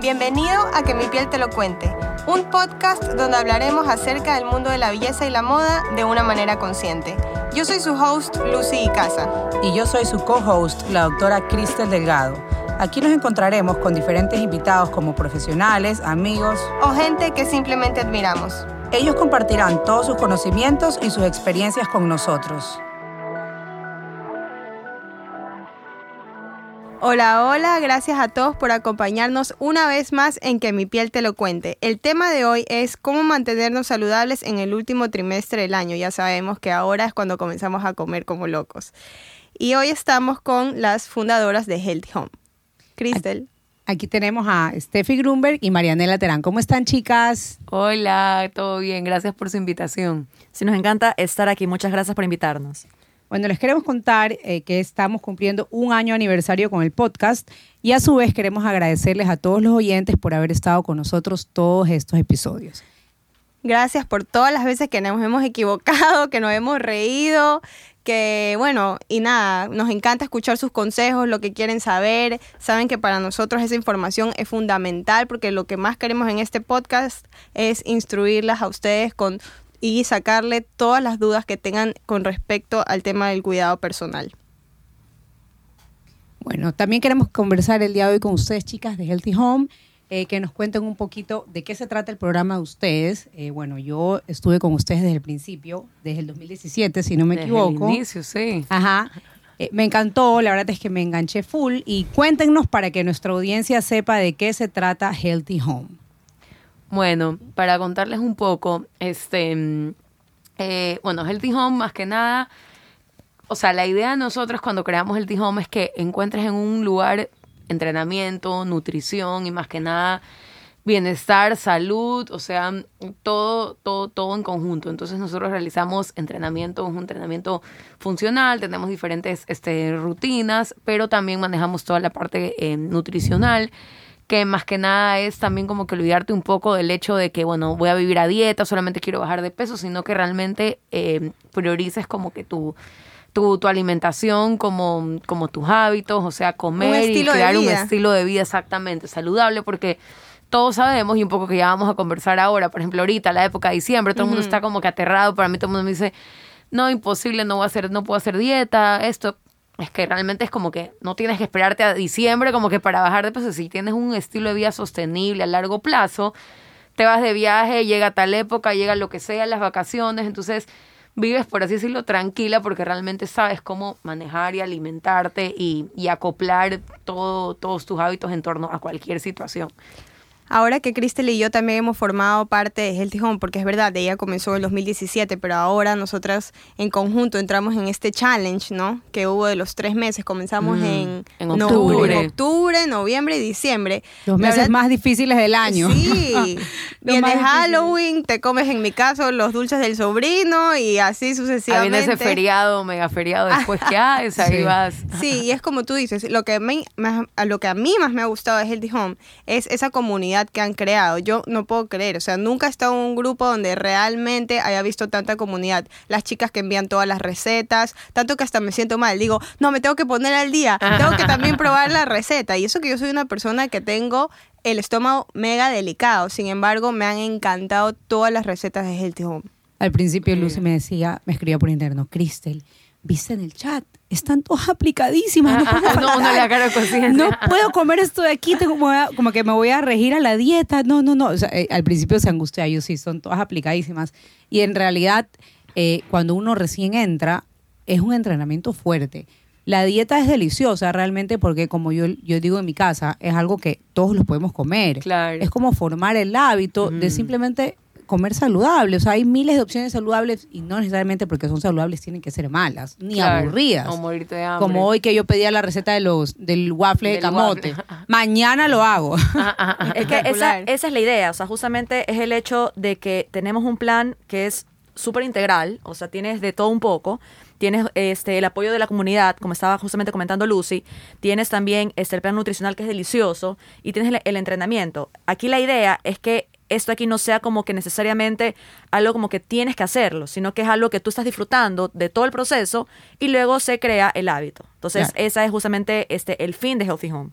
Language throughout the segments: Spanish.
Bienvenido a Que mi piel te lo cuente, un podcast donde hablaremos acerca del mundo de la belleza y la moda de una manera consciente. Yo soy su host, Lucy Icaza. Y yo soy su co-host, la doctora Cristel Delgado. Aquí nos encontraremos con diferentes invitados como profesionales, amigos o gente que simplemente admiramos. Ellos compartirán todos sus conocimientos y sus experiencias con nosotros. Hola, hola, gracias a todos por acompañarnos una vez más en Que mi piel te lo cuente. El tema de hoy es cómo mantenernos saludables en el último trimestre del año. Ya sabemos que ahora es cuando comenzamos a comer como locos. Y hoy estamos con las fundadoras de Healthy Home. Cristel. Aquí tenemos a Steffi Grunberg y Marianela Terán. ¿Cómo están, chicas? Hola, todo bien. Gracias por su invitación. Sí, nos encanta estar aquí. Muchas gracias por invitarnos. Bueno, les queremos contar eh, que estamos cumpliendo un año aniversario con el podcast y a su vez queremos agradecerles a todos los oyentes por haber estado con nosotros todos estos episodios. Gracias por todas las veces que nos hemos equivocado, que nos hemos reído, que bueno, y nada, nos encanta escuchar sus consejos, lo que quieren saber. Saben que para nosotros esa información es fundamental porque lo que más queremos en este podcast es instruirlas a ustedes con y sacarle todas las dudas que tengan con respecto al tema del cuidado personal. Bueno, también queremos conversar el día de hoy con ustedes, chicas de Healthy Home, eh, que nos cuenten un poquito de qué se trata el programa de ustedes. Eh, bueno, yo estuve con ustedes desde el principio, desde el 2017, si no me equivoco. El inicio, sí. Ajá. Eh, me encantó, la verdad es que me enganché full y cuéntenos para que nuestra audiencia sepa de qué se trata Healthy Home. Bueno, para contarles un poco, este, mm, eh, bueno, Healthy Home más que nada, o sea, la idea de nosotros cuando creamos Healthy Home es que encuentres en un lugar entrenamiento, nutrición y más que nada bienestar, salud, o sea, todo, todo, todo en conjunto. Entonces nosotros realizamos entrenamiento, un entrenamiento funcional, tenemos diferentes este, rutinas, pero también manejamos toda la parte eh, nutricional que más que nada es también como que olvidarte un poco del hecho de que, bueno, voy a vivir a dieta, solamente quiero bajar de peso, sino que realmente eh, priorices como que tu, tu, tu, alimentación, como, como tus hábitos, o sea, comer y crear un estilo de vida exactamente saludable, porque todos sabemos, y un poco que ya vamos a conversar ahora, por ejemplo, ahorita, la época de diciembre, todo el mundo está como que aterrado, para mí todo el mundo me dice, no, imposible, no voy a hacer, no puedo hacer dieta, esto, es que realmente es como que no tienes que esperarte a diciembre como que para bajar de peso. Si tienes un estilo de vida sostenible a largo plazo, te vas de viaje, llega tal época, llega lo que sea, las vacaciones, entonces vives, por así decirlo, tranquila porque realmente sabes cómo manejar y alimentarte y, y acoplar todo, todos tus hábitos en torno a cualquier situación. Ahora que Cristel y yo también hemos formado parte de Healthy Home, porque es verdad, ella comenzó en 2017, pero ahora nosotras en conjunto entramos en este challenge, ¿no? Que hubo de los tres meses. Comenzamos mm, en, en, octubre. en octubre, noviembre y diciembre. Los meses más difíciles del año. Sí. Viene Halloween, te comes en mi caso los dulces del sobrino y así sucesivamente. viene ese feriado, mega feriado después que hay, ahí vas. Sí, y es como tú dices, lo que, me, lo que a mí más me ha gustado de Healthy Home es esa comunidad que han creado. Yo no puedo creer, o sea, nunca he estado en un grupo donde realmente haya visto tanta comunidad. Las chicas que envían todas las recetas, tanto que hasta me siento mal. Digo, no, me tengo que poner al día, tengo que también probar la receta. Y eso que yo soy una persona que tengo el estómago mega delicado. Sin embargo, me han encantado todas las recetas de Healthy Home. Al principio Lucy me decía, me escribía por interno, Cristel, viste en el chat, están todas aplicadísimas. no, ah, no, no, cara no puedo comer esto de aquí, tengo como, que me voy a regir a la dieta. No, no, no. Eh, al principio se angustia, yo sí, son todas aplicadísimas. Y en realidad, eh, cuando uno recién entra, es un entrenamiento fuerte. La dieta es deliciosa realmente porque, como yo, yo digo en mi casa, es algo que todos los podemos comer. Claro. Es como formar el hábito de simplemente comer saludable. O sea, hay miles de opciones saludables y no necesariamente porque son saludables tienen que ser malas, ni aburridas. O morirte de hambre. Como hoy que yo pedía la receta de los del waffle de camote. Mañana lo hago. es que esa, esa es la idea. O sea, justamente es el hecho de que tenemos un plan que es súper integral. O sea, tienes de todo un poco tienes este el apoyo de la comunidad, como estaba justamente comentando Lucy, tienes también este, el plan nutricional que es delicioso y tienes el, entrenamiento. Aquí la idea es que esto aquí no sea como que necesariamente algo como que tienes que hacerlo, sino que es algo que tú estás disfrutando de todo el proceso y luego se crea el hábito. Entonces, esa es justamente este, el fin de Healthy Home.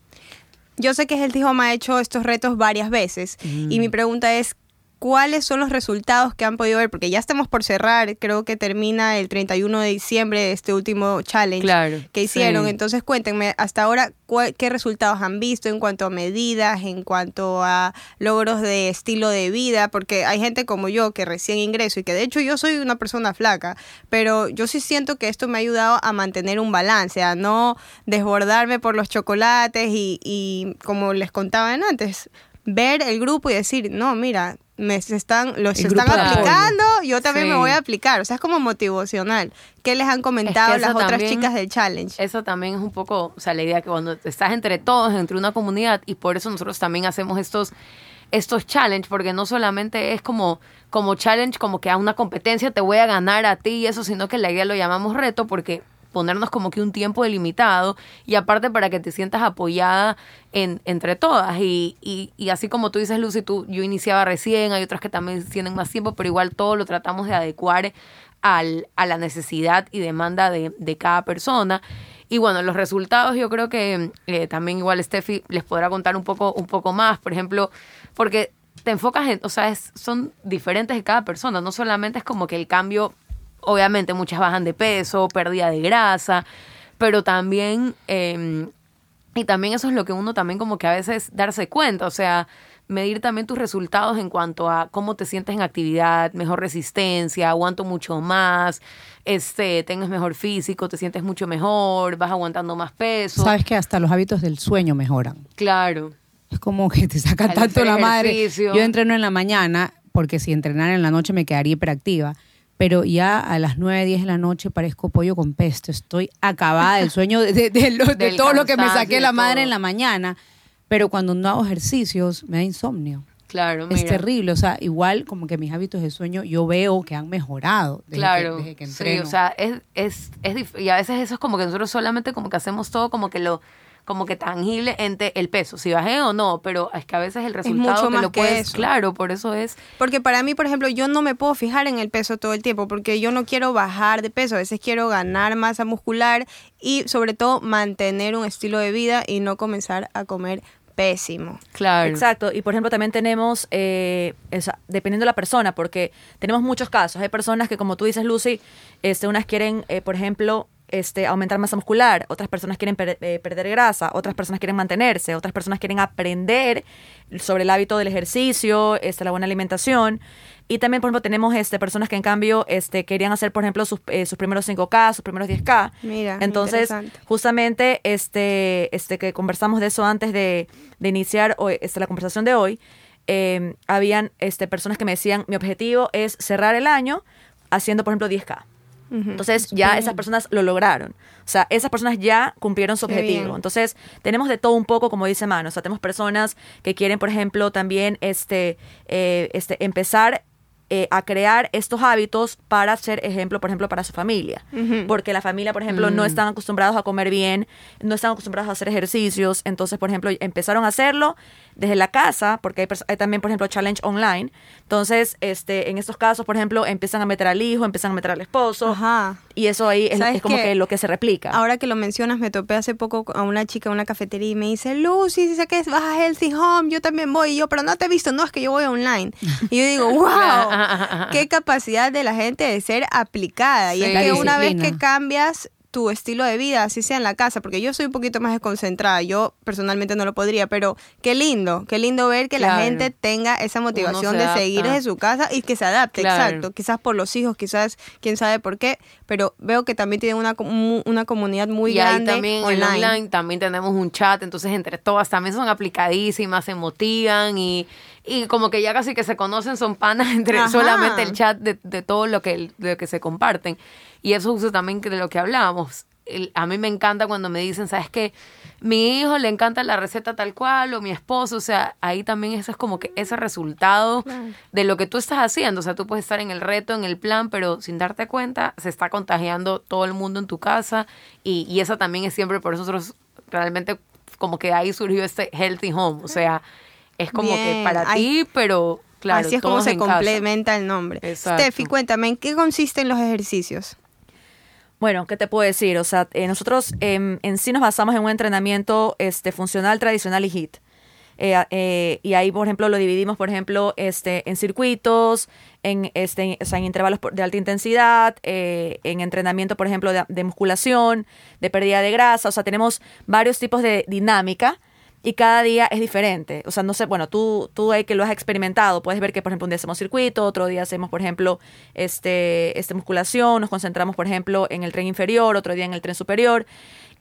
yo sé que Healthy Home ha hecho estos retos varias veces y mi pregunta es, cuáles son los resultados que han podido ver, porque ya estamos por cerrar, creo que termina el 31 de diciembre este último challenge que hicieron. Entonces cuéntenme hasta ahora qué resultados han visto en cuanto a medidas, en cuanto a logros de estilo de vida, porque hay gente como yo que recién ingreso y que de hecho yo soy una persona flaca, pero yo sí siento que esto me ha ayudado a mantener un balance, a no desbordarme por los chocolates y, y como les contaban antes, ver el grupo y decir, no, mira, me están, los están aplicando, yo también me voy a aplicar. O sea, es como motivacional. ¿Qué les han comentado las otras chicas del challenge? Eso también es un poco, o sea, la idea que cuando estás entre todos, entre una comunidad, y por eso nosotros también hacemos estos estos challenge porque no solamente es como como challenge como que a una competencia te voy a ganar a ti y eso sino que la idea lo llamamos reto porque ponernos como que un tiempo delimitado y aparte para que te sientas apoyada en, entre todas. Y, y, así como tú dices, Lucy, tú, yo iniciaba recién, hay otras que también tienen más tiempo, pero igual todo lo tratamos de adecuar al, a la necesidad y demanda de, de cada persona. Y bueno, los resultados yo creo que eh, también igual Steffi les podrá contar un poco, un poco más, por ejemplo, porque te enfocas en, o sea, son diferentes de cada persona, no solamente es como que el cambio obviamente muchas bajan de peso, pérdida de grasa, pero también, em, y también eso es lo que uno también como que a veces darse cuenta, o sea, medir también tus resultados en cuanto a cómo te sientes en actividad, mejor resistencia, aguanto mucho más, este, tengas mejor físico, te sientes mucho mejor, vas aguantando más peso. Sabes que hasta los hábitos del sueño mejoran. Claro. Es como que te saca tanto la madre. Yo entreno en la mañana porque si entrenara en la noche me quedaría hiperactiva pero ya a las 9, 10 de la noche parezco pollo con pesto. Estoy acabada del sueño de, todo lo que me saqué la madre en la mañana. Pero cuando no hago ejercicios, me da insomnio. Claro, Es terrible, o sea, igual como que mis hábitos de sueño yo veo que han mejorado desde, claro, que, desde que entreno. Sí, o sea, es, es, es, y a veces eso es como que nosotros solamente como que hacemos todo como que lo como que tangible entre el peso, si bajé o no, pero es que a veces el resultado mucho más lo puedes, claro, por eso es. Porque para mí, por ejemplo, yo no me puedo fijar en el peso todo el tiempo, porque yo no quiero bajar de peso, a veces quiero ganar masa muscular y sobre todo mantener un estilo de vida y no comenzar a comer pésimo. Claro. Exacto. Y por ejemplo, también tenemos, eh, dependiendo de la persona, porque tenemos muchos casos. Hay personas que, como tú dices, Lucy, este, unas quieren, eh, por ejemplo, este, aumentar masa muscular, otras personas quieren eh, perder grasa, otras personas quieren mantenerse, otras personas quieren aprender sobre el hábito del ejercicio, este, la buena alimentación. Y también, por ejemplo, tenemos este, personas que en cambio este, querían hacer, por ejemplo, sus, eh, sus primeros 5K, sus primeros 10K. Mira, Entonces, justamente este, este, que conversamos de eso antes de, de iniciar hoy, este, la conversación de hoy, eh, habían este, personas que me decían, mi objetivo es cerrar el año haciendo, por ejemplo, 10K. Entonces ya esas personas lo lograron. O sea, esas personas ya cumplieron su objetivo. Entonces, tenemos de todo un poco, como dice Mano. O sea, tenemos personas que quieren, por ejemplo, también este, eh, este, empezar eh, a crear estos hábitos para ser ejemplo, por ejemplo, para su familia. Porque la familia, por ejemplo, no mm. están acostumbrados a comer bien, no están acostumbrados a hacer ejercicios. Entonces, por ejemplo, empezaron a hacerlo desde la casa, porque hay, también, por ejemplo, challenge online. Entonces, este, en estos casos, por ejemplo, empiezan a meter al hijo, empiezan a meter al esposo. Y eso ahí es, como que, lo que se replica. Ahora que lo mencionas, me topé hace poco a una chica en una cafetería y me dice, Lucy, dice que vas a Healthy Home, yo también voy. Y yo, pero no te he visto, no, es que yo voy online. Y yo digo, wow. qué capacidad de la gente de ser aplicada. y es que una vez que cambias tu estilo de vida, así sea en la casa, porque yo soy un poquito más desconcentrada, yo personalmente no lo podría, pero qué lindo, qué lindo ver que la gente tenga esa motivación de seguir desde su casa y que se adapte, exacto, quizás por los hijos, quizás quién sabe por qué, pero veo que también tienen una, una comunidad muy grande también online. también tenemos un chat, entonces entre todas también son aplicadísimas, se motivan y y como que ya casi que se conocen, son panas entre solamente el chat de, de todo lo que, de lo que se comparten. Y eso es también de lo que hablábamos. a mí me encanta cuando me dicen, ¿sabes qué? Mi hijo le encanta la receta tal cual o mi esposo, o sea, ahí también eso es como que ese resultado de lo que tú estás haciendo, o sea, tú puedes estar en el reto, en el plan, pero sin darte cuenta se está contagiando todo el mundo en tu casa y, y esa también es siempre por nosotros realmente como que ahí surgió este healthy home, o sea, es como que para ti, pero claro. Así es como se complementa el nombre. Steffi, cuéntame, ¿en qué consisten los ejercicios? Bueno, ¿qué te puedo decir? O sea, eh, nosotros em, en sí nos basamos en un entrenamiento este, funcional, tradicional y HIT. Eh, eh, y ahí, por ejemplo, lo dividimos, por ejemplo, este, en circuitos, en, este, o sea, en intervalos de alta intensidad, en entrenamiento, por ejemplo, de, musculación, de pérdida de grasa. O sea, tenemos varios tipos de dinámica y cada día es diferente. O sea, no sé, bueno, tú, tú hay que lo has experimentado, puedes ver que, por ejemplo, un día hacemos circuito, otro día hacemos, por ejemplo, este, este musculación, nos concentramos, por ejemplo, en el tren inferior, otro día en el tren superior.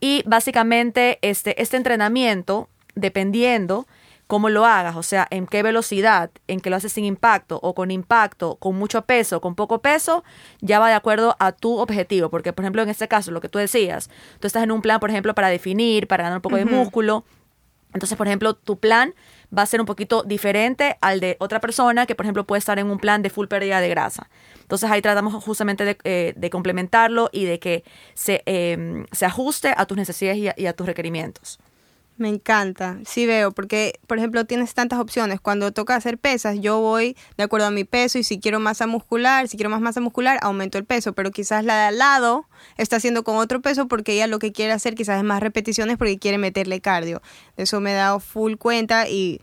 Y básicamente este, este entrenamiento, dependiendo cómo lo hagas, o sea, en qué velocidad, en que lo haces sin impacto o con impacto, con mucho peso, con poco peso, ya va de acuerdo a tu objetivo. Porque, por ejemplo, en este caso, lo que tú decías, tú estás en un plan, por ejemplo, para definir, para ganar un poco de músculo, entonces, por ejemplo, tu plan va a ser un poquito diferente al de otra persona que, por ejemplo, puede estar en un plan de full pérdida de grasa. Entonces ahí tratamos justamente de, eh, complementarlo y de que se, em, se, ajuste a tus necesidades y a tus requerimientos. Me encanta, sí veo, porque por ejemplo tienes tantas opciones. Cuando toca hacer pesas, yo voy de acuerdo a mi peso y si quiero masa muscular, si quiero más masa muscular, aumento el peso, pero quizás la de al lado está haciendo con otro peso porque ella lo que quiere hacer quizás es más repeticiones porque quiere meterle cardio. Eso me he dado full cuenta y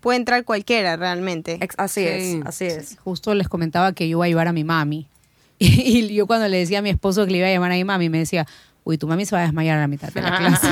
puede entrar cualquiera realmente. Así es, así es. Justo les comentaba que yo iba a llevar a mi mami y yo cuando le decía a mi esposo que le iba a llamar a mi mami me decía, uy, tu mami se va a desmayar a la mitad de la clase.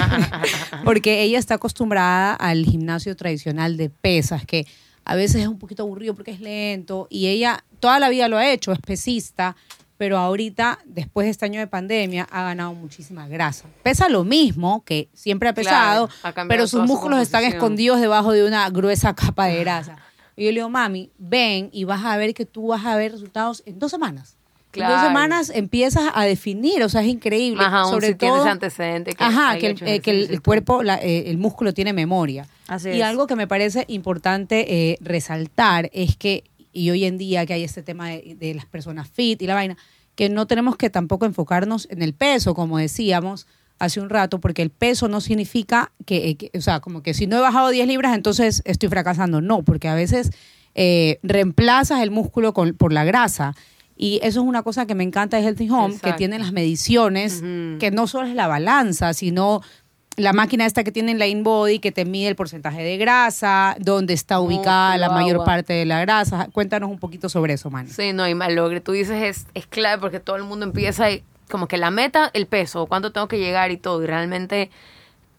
Porque ella está acostumbrada al gimnasio tradicional de pesas, que a veces es un poquito aburrido porque es lento. Y ella toda la vida lo ha hecho, es pesista, pero ahorita, después de este año de pandemia, ha ganado muchísima grasa. Pesa lo mismo que siempre ha pesado, pero sus músculos están escondidos debajo de una gruesa capa de grasa. Y yo le digo, mami, ven y vas a ver que tú vas a ver resultados en dos semanas. En dos semanas empiezas a definir, o sea, es increíble. Ajá, sobre si todo, tienes antecedente. Que ajá, que, el, eh, que el, cuerpo, eh, el músculo tiene memoria. Así y algo que me parece importante eh, resaltar es que, y hoy en día que hay este tema de, las personas fit y la vaina, que no tenemos que tampoco enfocarnos en el peso, como decíamos hace un rato, porque el peso no significa que, o sea, como que si no he bajado 10 libras, entonces estoy fracasando. No, porque a veces reemplazas el músculo con, por la grasa y eso es una cosa que me encanta de Healthy Home, que tiene las mediciones, que no solo es la balanza, sino la máquina esta que tiene en la InBody que te mide el porcentaje de grasa, dónde está ubicada la mayor parte de la grasa. Cuéntanos un poquito sobre eso, man. Sí, no, y lo que tú dices es, es clave porque todo el mundo empieza y, como que la meta, el peso, cuánto tengo que llegar y todo. Y realmente,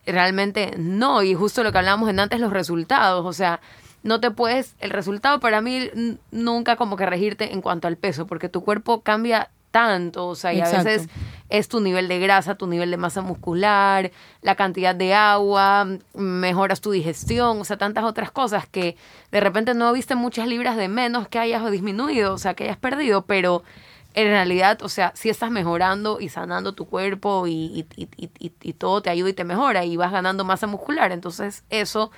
realmente no. Y justo lo que hablábamos en antes, los resultados. O sea, no te puedes, el resultado para mí nunca como que regirte en cuanto al peso, porque tu cuerpo cambia tanto, o sea, y a veces es tu nivel de grasa, tu nivel de masa muscular, la cantidad de agua, mejoras tu digestión, o sea, tantas otras cosas que de repente no viste muchas libras de menos que hayas disminuido, o sea, que hayas perdido, pero en realidad, o sea, si estás mejorando y sanando tu cuerpo y, y, y, y todo te ayuda y te mejora y vas ganando masa muscular, entonces eso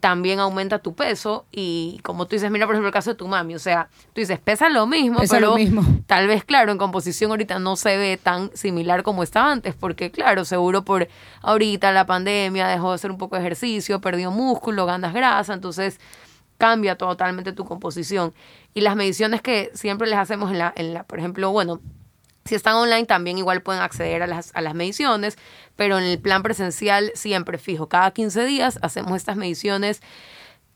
también aumenta tu peso y como tú dices, mira por ejemplo el caso de tu mami, o sea, tú dices, pesa lo mismo, pero lo mismo. tal vez claro, en composición ahorita no se ve tan similar como estaba antes, porque claro, seguro por ahorita la pandemia dejó de hacer un poco de ejercicio, perdió músculo, ganas grasa, entonces cambia totalmente tu composición. Y las mediciones que siempre les hacemos en la, en la por ejemplo, bueno, si están online también igual pueden acceder a las, a las mediciones, pero en el plan presencial siempre fijo, cada 15 días hacemos estas mediciones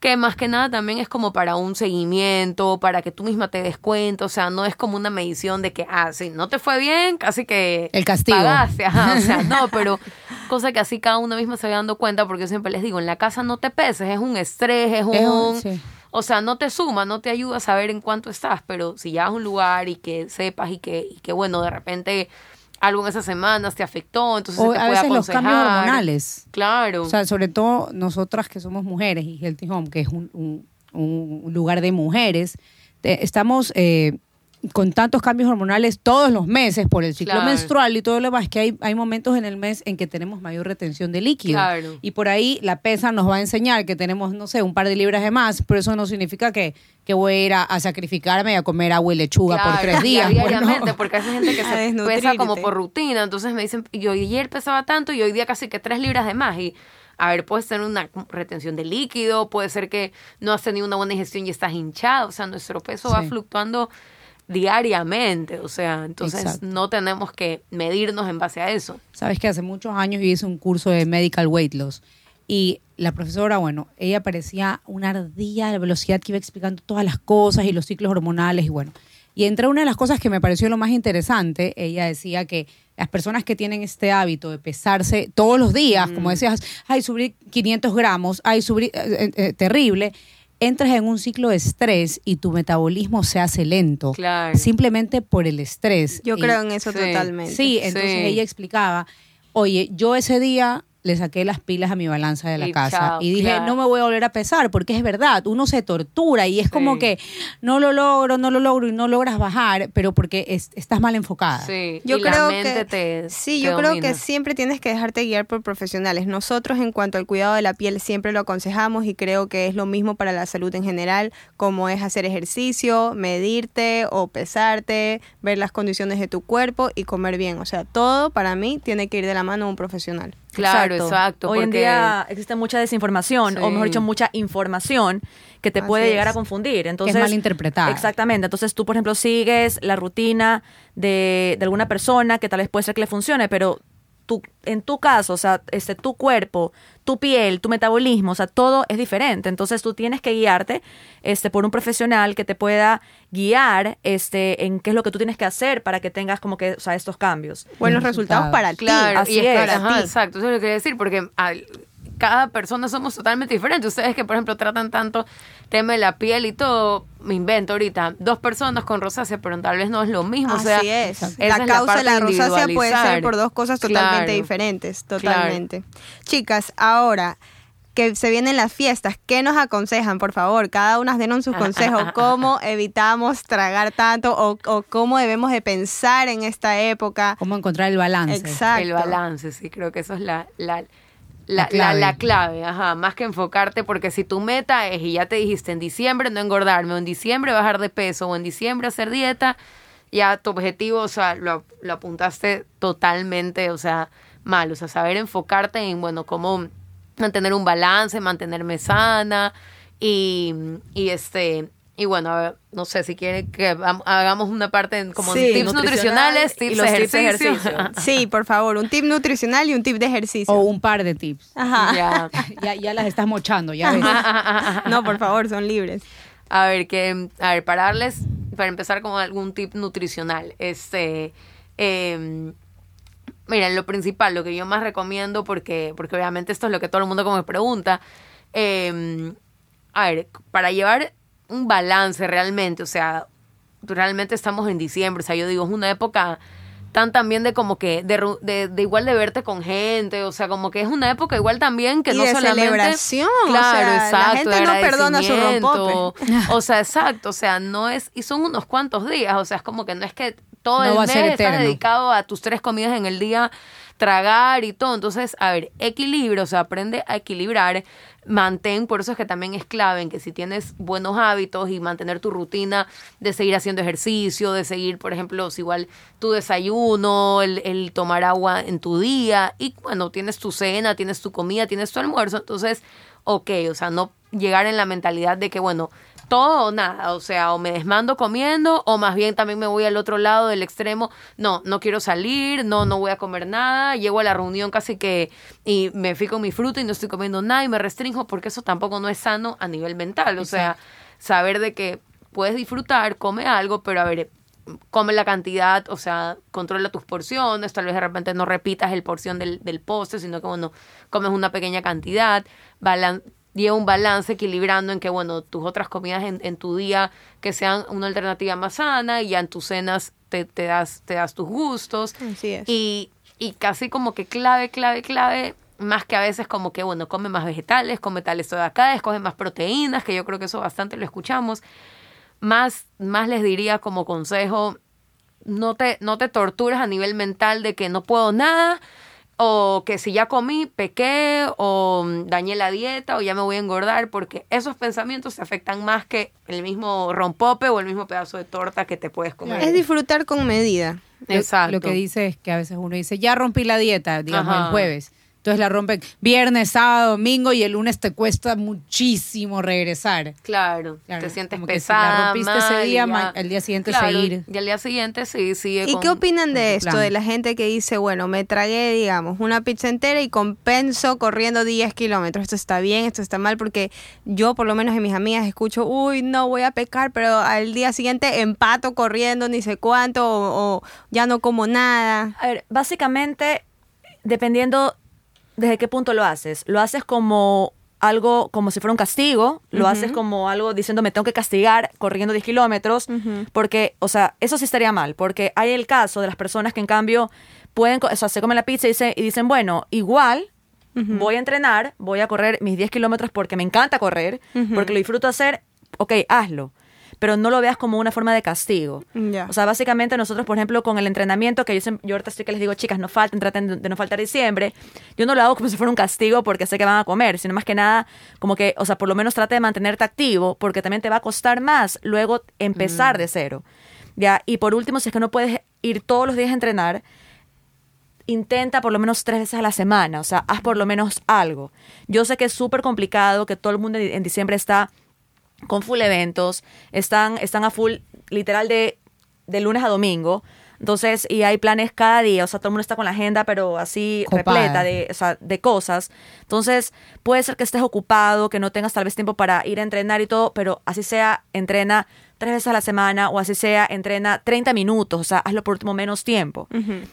que más que nada también es como para un seguimiento, para que tú misma te des cuenta, o sea, no es como una medición de que, ah, sí, no te fue bien, casi que... El castigo. Pagaste, o sea, no, pero cosa que así cada uno misma se va dando cuenta, porque yo siempre les digo, en la casa no te peses, es un estrés, es un... O sea, no te suma, no te ayuda a saber en cuánto estás, pero si ya a un lugar y que sepas y que, y que bueno, de repente algo en esas semanas te afectó, entonces o te a veces los cambios hormonales. Claro. O sea, sobre todo nosotras que somos mujeres y Healthy Home, que es un, un, un lugar de mujeres, estamos eh, con tantos cambios hormonales todos los meses por el ciclo menstrual y todo lo demás, que hay, hay momentos en el mes en que tenemos mayor retención de líquido. Y por ahí la pesa nos va a enseñar que tenemos, no sé, un par de libras de más, pero eso no significa que, que voy a ir a, sacrificarme y a comer agua y lechuga por tres días. Diariamente, porque hay gente que se pesa como por rutina. Entonces me dicen, yo ayer pesaba tanto y hoy día casi que tres libras de más. Y a ver, puede ser una retención de líquido, puede ser que no has tenido una buena digestión y estás hinchado. O sea, nuestro peso va fluctuando diariamente, o sea, entonces Exacto. no tenemos que medirnos en base a eso. Sabes que hace muchos años yo hice un curso de medical weight loss y la profesora, bueno, ella parecía una ardilla de la velocidad que iba explicando todas las cosas y los ciclos hormonales y bueno. Y entre una de las cosas que me pareció lo más interesante, ella decía que las personas que tienen este hábito de pesarse todos los días, como decías, ay, subir 500 gramos, ay, subir, eh, eh, terrible, entras en un ciclo de estrés y tu metabolismo se hace lento. Claro. Simplemente por el estrés. Yo Y- creo en eso Sí. totalmente. Sí, entonces Sí. ella explicaba, oye, yo ese día le saqué las pilas a mi balanza de la Y casa chao, y dije, claro. no me voy a volver a pesar, porque es verdad, uno se tortura y es como que no lo logro, no lo logro y no logras bajar, pero porque es- estás mal enfocada. Sí, Yo y creo la mente que te sí, te yo creo que siempre tienes que dejarte guiar por profesionales. Nosotros en cuanto al cuidado de la piel siempre lo aconsejamos y creo que es lo mismo para la salud en general, como es hacer ejercicio, medirte o pesarte, ver las condiciones de tu cuerpo y comer bien. O sea, todo para mí tiene que ir de la mano de un profesional. Claro, exacto. Hoy en porque- día existe mucha desinformación, o mejor dicho, mucha información que te Así puede llegar es. a confundir. Entonces, mal interpretada. Exactamente. Entonces tú, por ejemplo, sigues la rutina de, de alguna persona que tal vez puede ser que le funcione, pero tú, en tu caso, o sea, este, tu cuerpo, tu piel, tu metabolismo, o sea, todo es diferente. Entonces tú tienes que guiarte este, por un profesional que te pueda guiar este, en qué es lo que tú tienes que hacer para que tengas como que, o sea, estos cambios. Buenos Los resultados resultados. para ti. Claro, Así y es, ajá, Para ti. exacto, eso es lo que quería decir, porque al- cada persona somos totalmente diferentes. Ustedes que, por ejemplo, tratan tanto tema de la piel y todo, me invento ahorita, dos personas con rosácea, pero tal vez no es lo mismo. o sea, Así es. La es causa de la rosácea puede ser por dos cosas totalmente Claro. diferentes, totalmente. Chicas, ahora que se vienen las fiestas, ¿qué nos aconsejan, por favor? Cada una denos sus consejos. ¿Cómo evitamos tragar tanto o, o cómo debemos de pensar en esta época? Cómo encontrar el balance. Exacto. El balance, sí, creo que eso es la, la, La la, clave. la- la clave, ajá, más que enfocarte, porque si tu meta es, y ya te dijiste, en diciembre no engordarme, o en diciembre bajar de peso, o en diciembre hacer dieta, ya tu objetivo, o sea, lo, lo apuntaste totalmente, o sea, mal, o sea, saber enfocarte en, bueno, cómo mantener un balance, mantenerme sana, y, y este... Y bueno, a ver, no sé si quiere que hagamos una parte en como Sí, tips nutricional nutricionales, y tips los de tips de ejercicio. ejercicio. Sí, por favor, un tip nutricional y un tip de ejercicio. O un par de tips. Ajá. Ya. Ya, ya las estás mochando, ya ves. No, por favor, son libres. A ver, que, a ver, para darles, para empezar con algún tip nutricional, este, eh, miren, lo principal, lo que yo más recomiendo, porque, porque obviamente esto es lo que todo el mundo como me pregunta, eh, a ver, para llevar un balance realmente, o sea, realmente estamos en diciembre, o sea, yo digo, es una época tan también de como que, de, de, de igual de verte con gente, o sea, como que es una época igual también que Y no de solamente... celebración, o Claro, la exacto. gente no perdona su rompope. O sea, exacto, o sea, no es, y son unos cuantos días, o sea, es como que no es que todo No el mes estás dedicado a tus tres comidas en el día, tragar y todo. Entonces, a ver, equilibrio, o sea, aprende a equilibrar, mantén, por eso es que también es clave en que si tienes buenos hábitos y mantener tu rutina de seguir haciendo ejercicio, de seguir, por ejemplo, si igual tu desayuno, el, el tomar agua en tu día y bueno, tienes tu cena, tienes tu comida, tienes tu almuerzo, entonces, ok, o sea, no llegar en la mentalidad de que, bueno, todo o nada, o sea, o me desmando comiendo, o más bien también me voy al otro lado del extremo, no, no quiero salir, no, no voy a comer nada, llego a la reunión casi que y me fico mi fruta y no estoy comiendo nada y me restringo porque eso tampoco no es sano a nivel mental, o sea, saber de que puedes disfrutar, come algo, pero a ver, come la cantidad, o sea, controla tus porciones, tal vez de repente no repitas el porción del, del postre, sino que, bueno, comes una pequeña cantidad, balan lleva un balance equilibrando en que, bueno, tus otras comidas en, en tu día que sean una alternativa más sana y ya en tus cenas te, te das, te das tus gustos. Así es. Y, y casi como que clave, clave, clave, más que a veces como que, bueno, come más vegetales, come tal esto de acá, escoge más proteínas, que yo creo que eso bastante lo escuchamos. Más, más les diría como consejo, no te, no te tortures a nivel mental de que no puedo nada, o que si ya comí, pequé, o mm, dañé la dieta, o ya me voy a engordar, porque esos pensamientos te afectan más que el mismo rompope o el mismo pedazo de torta que te puedes comer. Es disfrutar con medida. Lo- Exacto. Lo que dice es que a veces uno dice, ya rompí la dieta, digamos, Ajá. el jueves. Entonces la rompen viernes, sábado, domingo y el lunes te cuesta muchísimo regresar. Claro, Claro, te sientes como que si pesada. la rompiste ese mal, día, y ma- al día siguiente claro, seguir. Y al día siguiente sí, sigue ¿Y con- qué opinan de esto? plan. De la gente que dice, bueno, me tragué, digamos, una pizza entera y compenso corriendo 10 kilómetros. Esto está bien, esto está mal, porque yo, por lo menos en mis amigas, escucho, uy, no voy a pecar, pero al día siguiente empato corriendo ni sé cuánto o, o ya no como nada. A ver, básicamente, dependiendo desde qué punto lo haces. Lo haces como algo, como si fuera un castigo. Lo haces como algo diciendo, me tengo que castigar corriendo 10 kilómetros. Porque, o sea, eso sí estaría mal. Porque hay el caso de las personas que en cambio pueden, o sea, se comen la pizza y, y dicen, bueno, igual voy a entrenar, voy a correr mis 10 kilómetros porque me encanta correr, porque lo disfruto hacer, ok, hazlo. Pero no lo veas como una forma de castigo. O sea, básicamente nosotros, por ejemplo, con el entrenamiento, que yo, yo ahorita estoy que les digo, chicas, no falten, traten de, no faltar diciembre, yo no lo hago como si fuera un castigo porque sé que van a comer, sino más que nada, como que, o sea, por lo menos trate de mantenerte activo porque también te va a costar más luego empezar de cero. Ya, y por último, si es que no puedes ir todos los días a entrenar, intenta por lo menos tres veces a la semana, o sea, haz por lo menos algo. Yo sé que es súper complicado, que todo el mundo en diciembre está con full eventos, están, están a full, literal, de, de lunes a domingo. Entonces, y hay planes cada día, o sea, todo el mundo está con la agenda, pero así repleta de, o sea, de cosas. Entonces, puede ser que estés ocupado, que no tengas tal vez tiempo para ir a entrenar y todo, pero así sea, entrena tres veces a la semana o así sea, entrena 30 minutos, o sea, hazlo por último menos tiempo.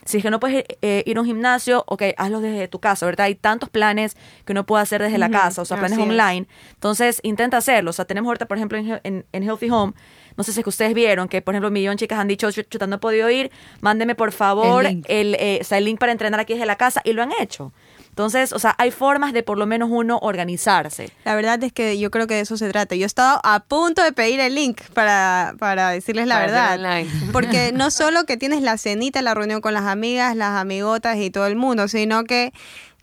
Si es que no puedes eh, ir a un gimnasio, ok, hazlo desde tu casa, ¿verdad? Hay tantos planes que uno puede hacer desde la casa, o sea, planes Así es. online. Entonces, intenta hacerlo. O sea, tenemos ahorita, por ejemplo, en, en- en Healthy Home, no sé si es que ustedes vieron que, por ejemplo, un millón de chicas han dicho, "Chu- chuta, no he podido ir, mándeme por favor El el, link. eh, o sea, el link para entrenar aquí desde la casa, y lo han hecho. Entonces, o sea, hay formas de por lo menos uno organizarse. La verdad es que yo creo que de eso se trata. Yo he estado a punto de pedir el link para, para decirles la Para verdad. Porque no solo que tienes la cenita, la reunión con las amigas, las amigotas y todo el mundo, sino que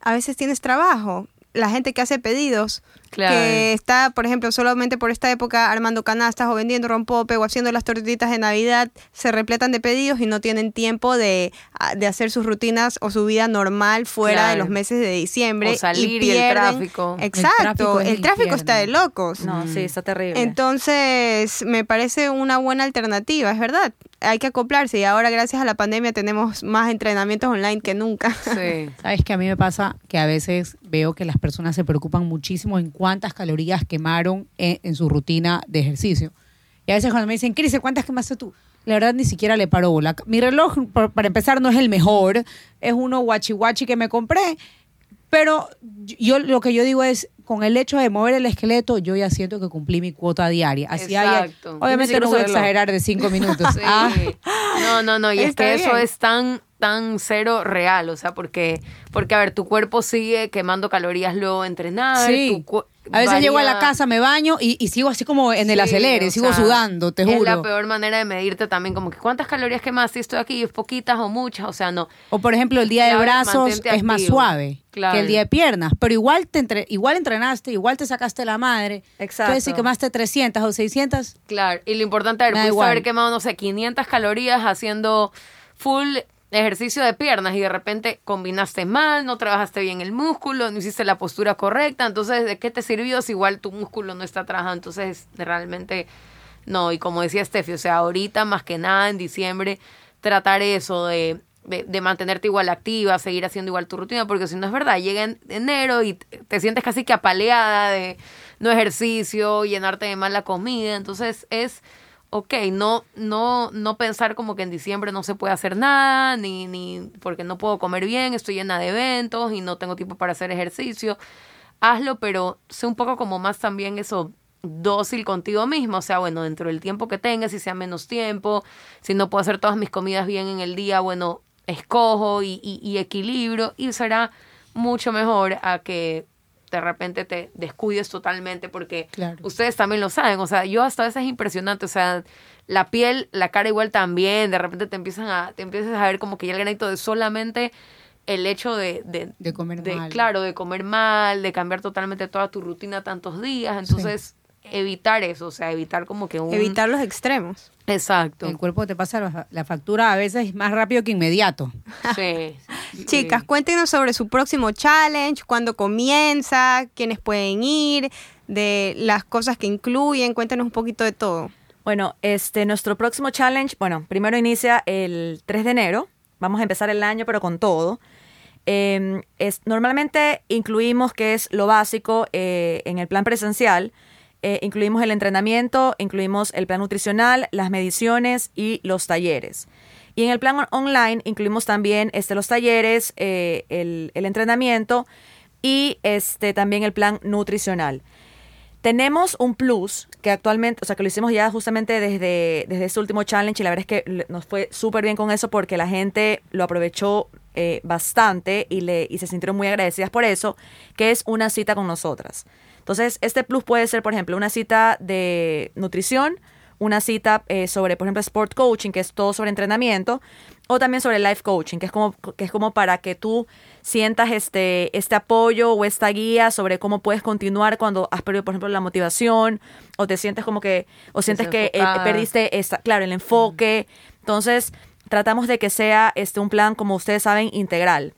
a veces tienes trabajo. La gente que hace pedidos, Claro. que está, por ejemplo, solamente por esta época armando canastas o vendiendo rompope o haciendo las tortitas de Navidad, se repletan de pedidos y no tienen tiempo de, de hacer sus rutinas o su vida normal fuera de los meses de diciembre. O salir y pierden- tráfico. El Exacto, tráfico el el tráfico está de locos. No, sí, está terrible. Entonces, me parece una buena alternativa, es verdad. Hay que acoplarse y ahora gracias a la pandemia tenemos más entrenamientos online que nunca. Sí. Sabes que a mí me pasa que a veces veo que las personas se preocupan muchísimo en cuántas calorías quemaron en, en su rutina de ejercicio. Y a veces cuando me dicen, Cris, ¿cuántas quemaste tú? La verdad ni siquiera le paro bola. Mi reloj, por- para empezar, no es el mejor. Es uno guachi guachi que me compré. Pero yo lo que yo digo es, con el hecho de mover el esqueleto, yo ya siento que cumplí mi cuota diaria. Así. Ni obviamente no voy a exagerar de cinco minutos. Sí. Ah, No, no, no, y es que eso es tan tan cero real, o sea, porque porque a ver, tu cuerpo sigue quemando calorías luego de entrenar, Sí. tu A veces llego a la casa, me baño y, y sigo así como en el Sí, acelere, sigo sea, sudando, te Es juro. la peor manera de medirte también, como que cuántas calorías quemas si estoy aquí, es poquitas o muchas, o sea, no. O por ejemplo, el día de brazos es más activo. suave Claro. que el día de piernas, pero igual te entre- igual entrenaste, igual te sacaste la madre. Exacto. Entonces si quemaste 300 o 600, Claro, y lo importante, igual. haber quemado, no sé, 500 calorías haciendo full ejercicio de piernas y de repente combinaste mal, no trabajaste bien el músculo, no hiciste la postura correcta, entonces, ¿de qué te sirvió si igual tu músculo no está trabajando? Entonces, realmente, no, y como decía Steffi, o sea, ahorita más que nada en diciembre, tratar eso de... De, de mantenerte igual activa, seguir haciendo igual tu rutina, porque si no es verdad, llega en enero y te te sientes casi que apaleada de no ejercicio, llenarte de mala comida, entonces es ok, no, no, no pensar como que en diciembre no se puede hacer nada, ni, ni porque no puedo comer bien, estoy llena de eventos y no tengo tiempo para hacer ejercicio. Hazlo, pero sé un poco como más también eso dócil contigo mismo, o sea, bueno, dentro del tiempo que tengas, si sea menos tiempo, si no puedo hacer todas mis comidas bien en el día, bueno, escojo y, y, y equilibrio y será mucho mejor a que de repente te descuides totalmente porque Claro. ustedes también lo saben, o sea, yo hasta a veces es impresionante, o sea, la piel, la cara igual también, de repente te empiezan a, te empiezas a ver como que ya el granito de solamente el hecho de, de, De comer mal. Claro, de comer mal, de cambiar totalmente toda tu rutina tantos días, entonces evitar eso, o sea, evitar como que un... Evitar los extremos. Exacto. El cuerpo te pasa la, la factura a veces más rápido que inmediato. Sí. Chicas, cuéntenos sobre su próximo challenge, cuándo comienza, quiénes pueden ir, de las cosas que incluyen, cuéntanos un poquito de todo. Bueno, este, nuestro próximo challenge, bueno, primero inicia el 3 de enero. Vamos a empezar el año, pero con todo. Eh, es, normalmente incluimos, que es lo básico, eh, en el plan presencial, eh, incluimos el entrenamiento, incluimos el plan nutricional, las mediciones y los talleres. Y en el plan on- online incluimos también este, los talleres, eh, el, el entrenamiento y este, también el plan nutricional. Tenemos un plus que actualmente, o sea, que lo hicimos ya justamente desde, desde este último challenge y la verdad es que nos fue súper bien con eso porque la gente lo aprovechó eh, bastante y, le, y se sintieron muy agradecidas por eso, que es una cita con nosotras. Entonces, este plus puede ser, por ejemplo, una cita de nutrición, una cita eh, sobre, por ejemplo, sport coaching, que es todo sobre entrenamiento, o también sobre life coaching, que es como, que es como para que tú sientas este, este apoyo o esta guía sobre cómo puedes continuar cuando has perdido, por ejemplo, la motivación, o te sientes como que, o sientes que eh, perdiste, esta, claro, el enfoque. Entonces, tratamos de que sea este, un plan, como ustedes saben, integral.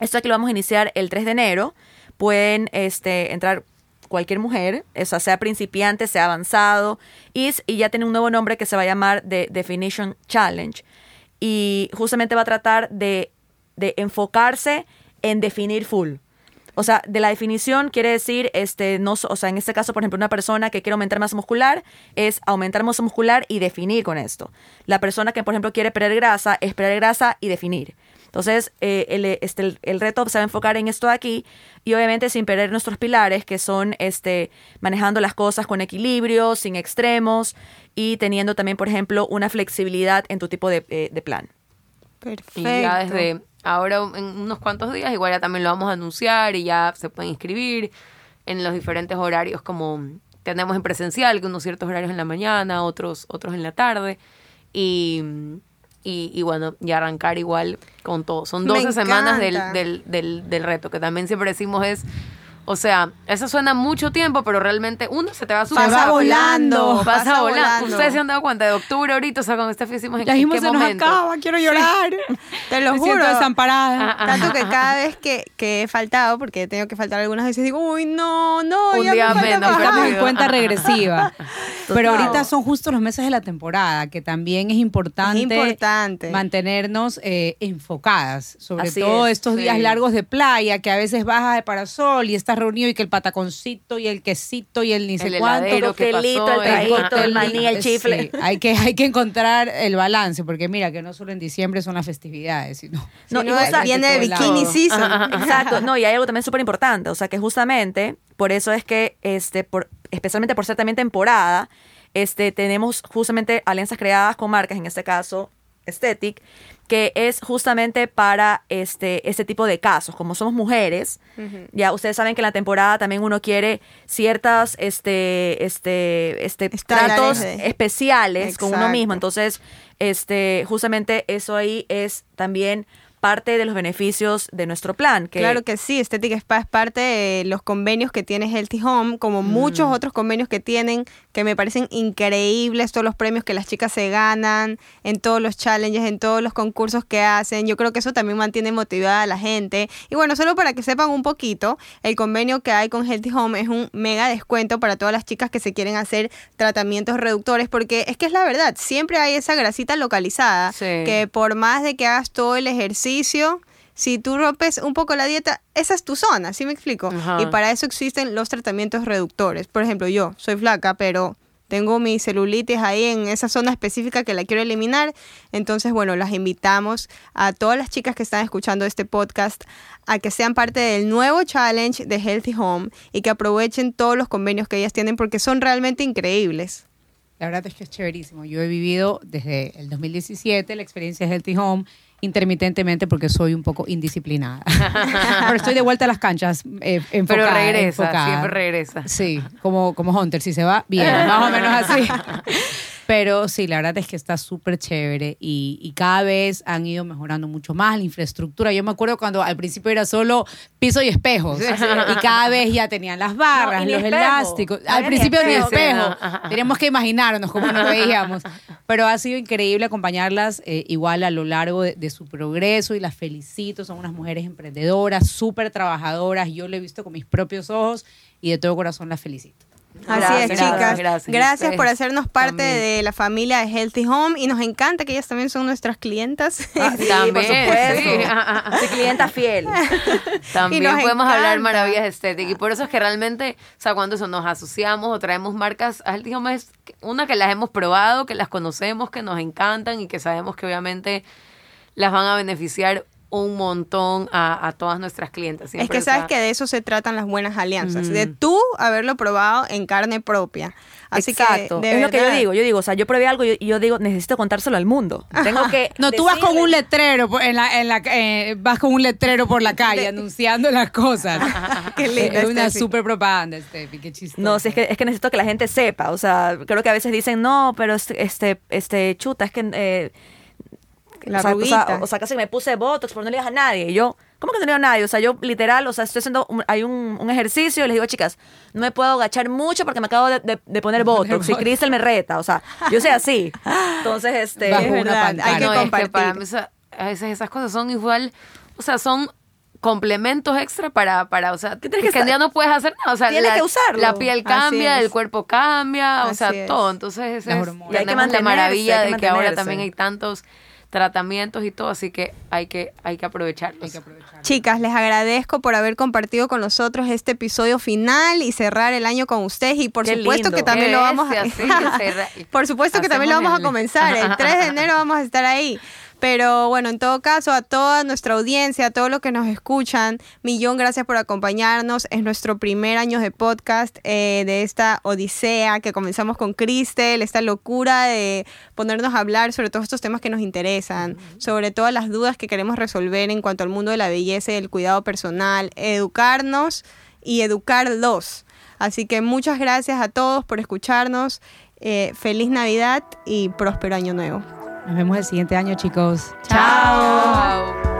Esto aquí lo vamos a iniciar el 3 de enero. Pueden este, entrar cualquier mujer, o sea, sea principiante, sea avanzado, y, y ya tiene un nuevo nombre que se va a llamar The Definition Challenge. Y justamente va a tratar de, de enfocarse en definir full. O sea, de la definición quiere decir, este, no, so- o sea, en este caso, por ejemplo, una persona que quiere aumentar masa muscular es aumentar masa muscular y definir con esto. La persona que, por ejemplo, quiere perder grasa es perder grasa y definir. Entonces, eh, el, este, el, el reto se va a enfocar en esto de aquí y obviamente sin perder nuestros pilares, que son este, manejando las cosas con equilibrio, sin extremos y teniendo también, por ejemplo, una flexibilidad en tu tipo de, eh, de plan. Perfecto. Y ya desde ahora, en unos cuantos días, igual ya también lo vamos a anunciar y ya se pueden inscribir en los diferentes horarios como tenemos en presencial, que unos ciertos horarios en la mañana, otros, otros en la tarde. Y, y, y bueno, y arrancar igual con todo. Son Me 12 semanas del, del, del, del reto, que también siempre decimos es... O sea, eso suena mucho tiempo, pero realmente uno se te va súper Pasa rápido. volando. Pasa, Pasa volando. volando. Ustedes se han dado cuenta de octubre ahorita, o sea, con este hicimos en, Ya en qué se nos acaba, quiero llorar. Te lo Me juro. siento desamparada. Ah, Tanto que cada vez que, que he faltado, porque he tenido que faltar algunas veces, digo, uy, no, no, Un ya día menos, más". Estamos en cuenta regresiva. Pero ahorita son justo los meses de la temporada, que también es importante, Es importante. mantenernos eh, enfocadas, sobre Así todo es, estos sí. días largos de playa, que a veces bajas de parasol y estás reunido y que el pataconcito y el quesito y el ni sé El cuánto. heladero que coctelito, pasó, el el traguito, el maní, el Sí, chifle. hay, que, hay que encontrar el balance, porque mira que no solo en diciembre son las festividades, sino... No, y viene de bikini lado. season. Exacto, no, y hay algo también súper importante, o sea que justamente por eso es que, este, por, especialmente por ser también temporada, este, tenemos justamente alianzas creadas con marcas, en este caso Aesthetic, que es justamente para este, este tipo de casos, como somos mujeres, ya ustedes saben que en la temporada también uno quiere ciertas este, este, este, tratos especiales con uno mismo, entonces, este, justamente eso ahí es también parte de los beneficios de nuestro plan. Que, Claro que sí, Aesthetic Spa es parte de los convenios que tiene Healthy Home, como muchos otros convenios que tienen, que me parecen increíbles, todos los premios que las chicas se ganan, en todos los challenges, en todos los concursos que hacen. Yo creo que eso también mantiene motivada a la gente. Y bueno, solo para que sepan un poquito, el convenio que hay con Healthy Home es un mega descuento para todas las chicas que se quieren hacer tratamientos reductores, porque es que es la verdad, siempre hay esa grasita localizada Sí. que por más de que hagas todo el ejercicio, si tú rompes un poco la dieta, esa es tu zona, ¿sí me explico? Ajá. Y para eso existen los tratamientos reductores. Por ejemplo, yo soy flaca, pero tengo mi celulitis ahí en esa zona específica que la quiero eliminar. Entonces, bueno, las invitamos a todas las chicas que están escuchando este podcast a que sean parte del nuevo challenge de Healthy Home y que aprovechen todos los convenios que ellas tienen porque son realmente increíbles. La verdad es que es chéverísimo. Yo he vivido desde el 2017 la experiencia de Healthy Home intermitentemente porque soy un poco indisciplinada. Pero estoy de vuelta a las canchas eh, enfocada. Pero regresa, enfocada. siempre regresa. Sí, como, como Hunter, si se va, bien, más o menos así. Pero sí, la verdad es que está súper chévere y, y cada vez han ido mejorando mucho más la infraestructura. Yo me acuerdo cuando al principio era solo piso y espejos y cada vez ya tenían las barras, No, los espejo. elásticos. No Al principio ni espejo. espejo. Teníamos que imaginarnos cómo nos veíamos. Pero ha sido increíble acompañarlas eh, igual a lo largo de, de su progreso y las felicito. Son unas mujeres emprendedoras, súper trabajadoras. Yo lo he visto con mis propios ojos y de todo corazón las felicito. Así Gracias, es, chicas. gracias. Por hacernos parte también. de la familia de Healthy Home y nos encanta que ellas también son nuestras clientas. Ah, sí, También, por supuesto. sí. Ah, ah, clienta fiel. También Y nos podemos hablar maravillas estéticas. Y por eso es que realmente, o sea, cuando eso nos asociamos o traemos marcas a Healthy Home es una que las hemos probado, que las conocemos, que nos encantan y que sabemos que obviamente las van a beneficiar un montón a, a todas nuestras clientes. Es que o sea, sabes que de eso se tratan las buenas alianzas, de tú haberlo probado en carne propia. Así Exacto. que de es lo que yo digo. Yo digo, o sea, yo probé algo y yo, digo, necesito contárselo al mundo. Tengo que. No, tú vas con decirle- un letrero por- en la, en la, eh, vas con un letrero por la calle anunciando las cosas. Qué es una super propaganda, Steffi, qué chistoso. No, si es que, es que necesito que la gente sepa. O sea, creo que a veces dicen, no, pero este, este, este chuta, es que. eh, La o, sea, o, arruguita. sea, o sea, casi me puse botox, pero no le digas a nadie. Y yo, ¿cómo que no le digo a nadie? O sea, yo literal, o sea, estoy haciendo. un- hay un, un ejercicio y les digo, chicas, no me puedo agachar mucho porque me acabo de, de- de poner botox. Y. Crystal me reta. O sea, yo soy así. Entonces, este. Bajo Es una verdad, hay que no, es que compartir. para mí esa- a veces esas cosas son igual, o sea, son complementos extra para, para o sea, que, tienes que ya no puedes hacer nada, o sea, Tienes la, que usarlo. la piel cambia, es. el cuerpo cambia, o Así sea, es. todo, entonces ese Las es. Y hay que la maravilla hay que de que ahora también hay tantos tratamientos y todo, así que hay que hay que aprovecharlos. Hay que aprovechar. Chicas, les agradezco por haber compartido con nosotros este episodio final y cerrar el año con ustedes y por Qué supuesto lindo. que también Qué lo vamos a Por supuesto que también lo vamos a comenzar. El 3 de enero vamos a estar ahí. Pero bueno, en todo caso, a toda nuestra audiencia, a todos los que nos escuchan, millón gracias por acompañarnos. Es nuestro primer año de podcast eh, de esta odisea que comenzamos con Cristel, esta locura de ponernos a hablar sobre todos estos temas que nos interesan, sobre todas las dudas que queremos resolver en cuanto al mundo de la belleza y el cuidado personal, educarnos y educarlos. Así que muchas gracias a todos por escucharnos. Eh, feliz Navidad y próspero año nuevo. Nos vemos el siguiente año, chicos. Chao.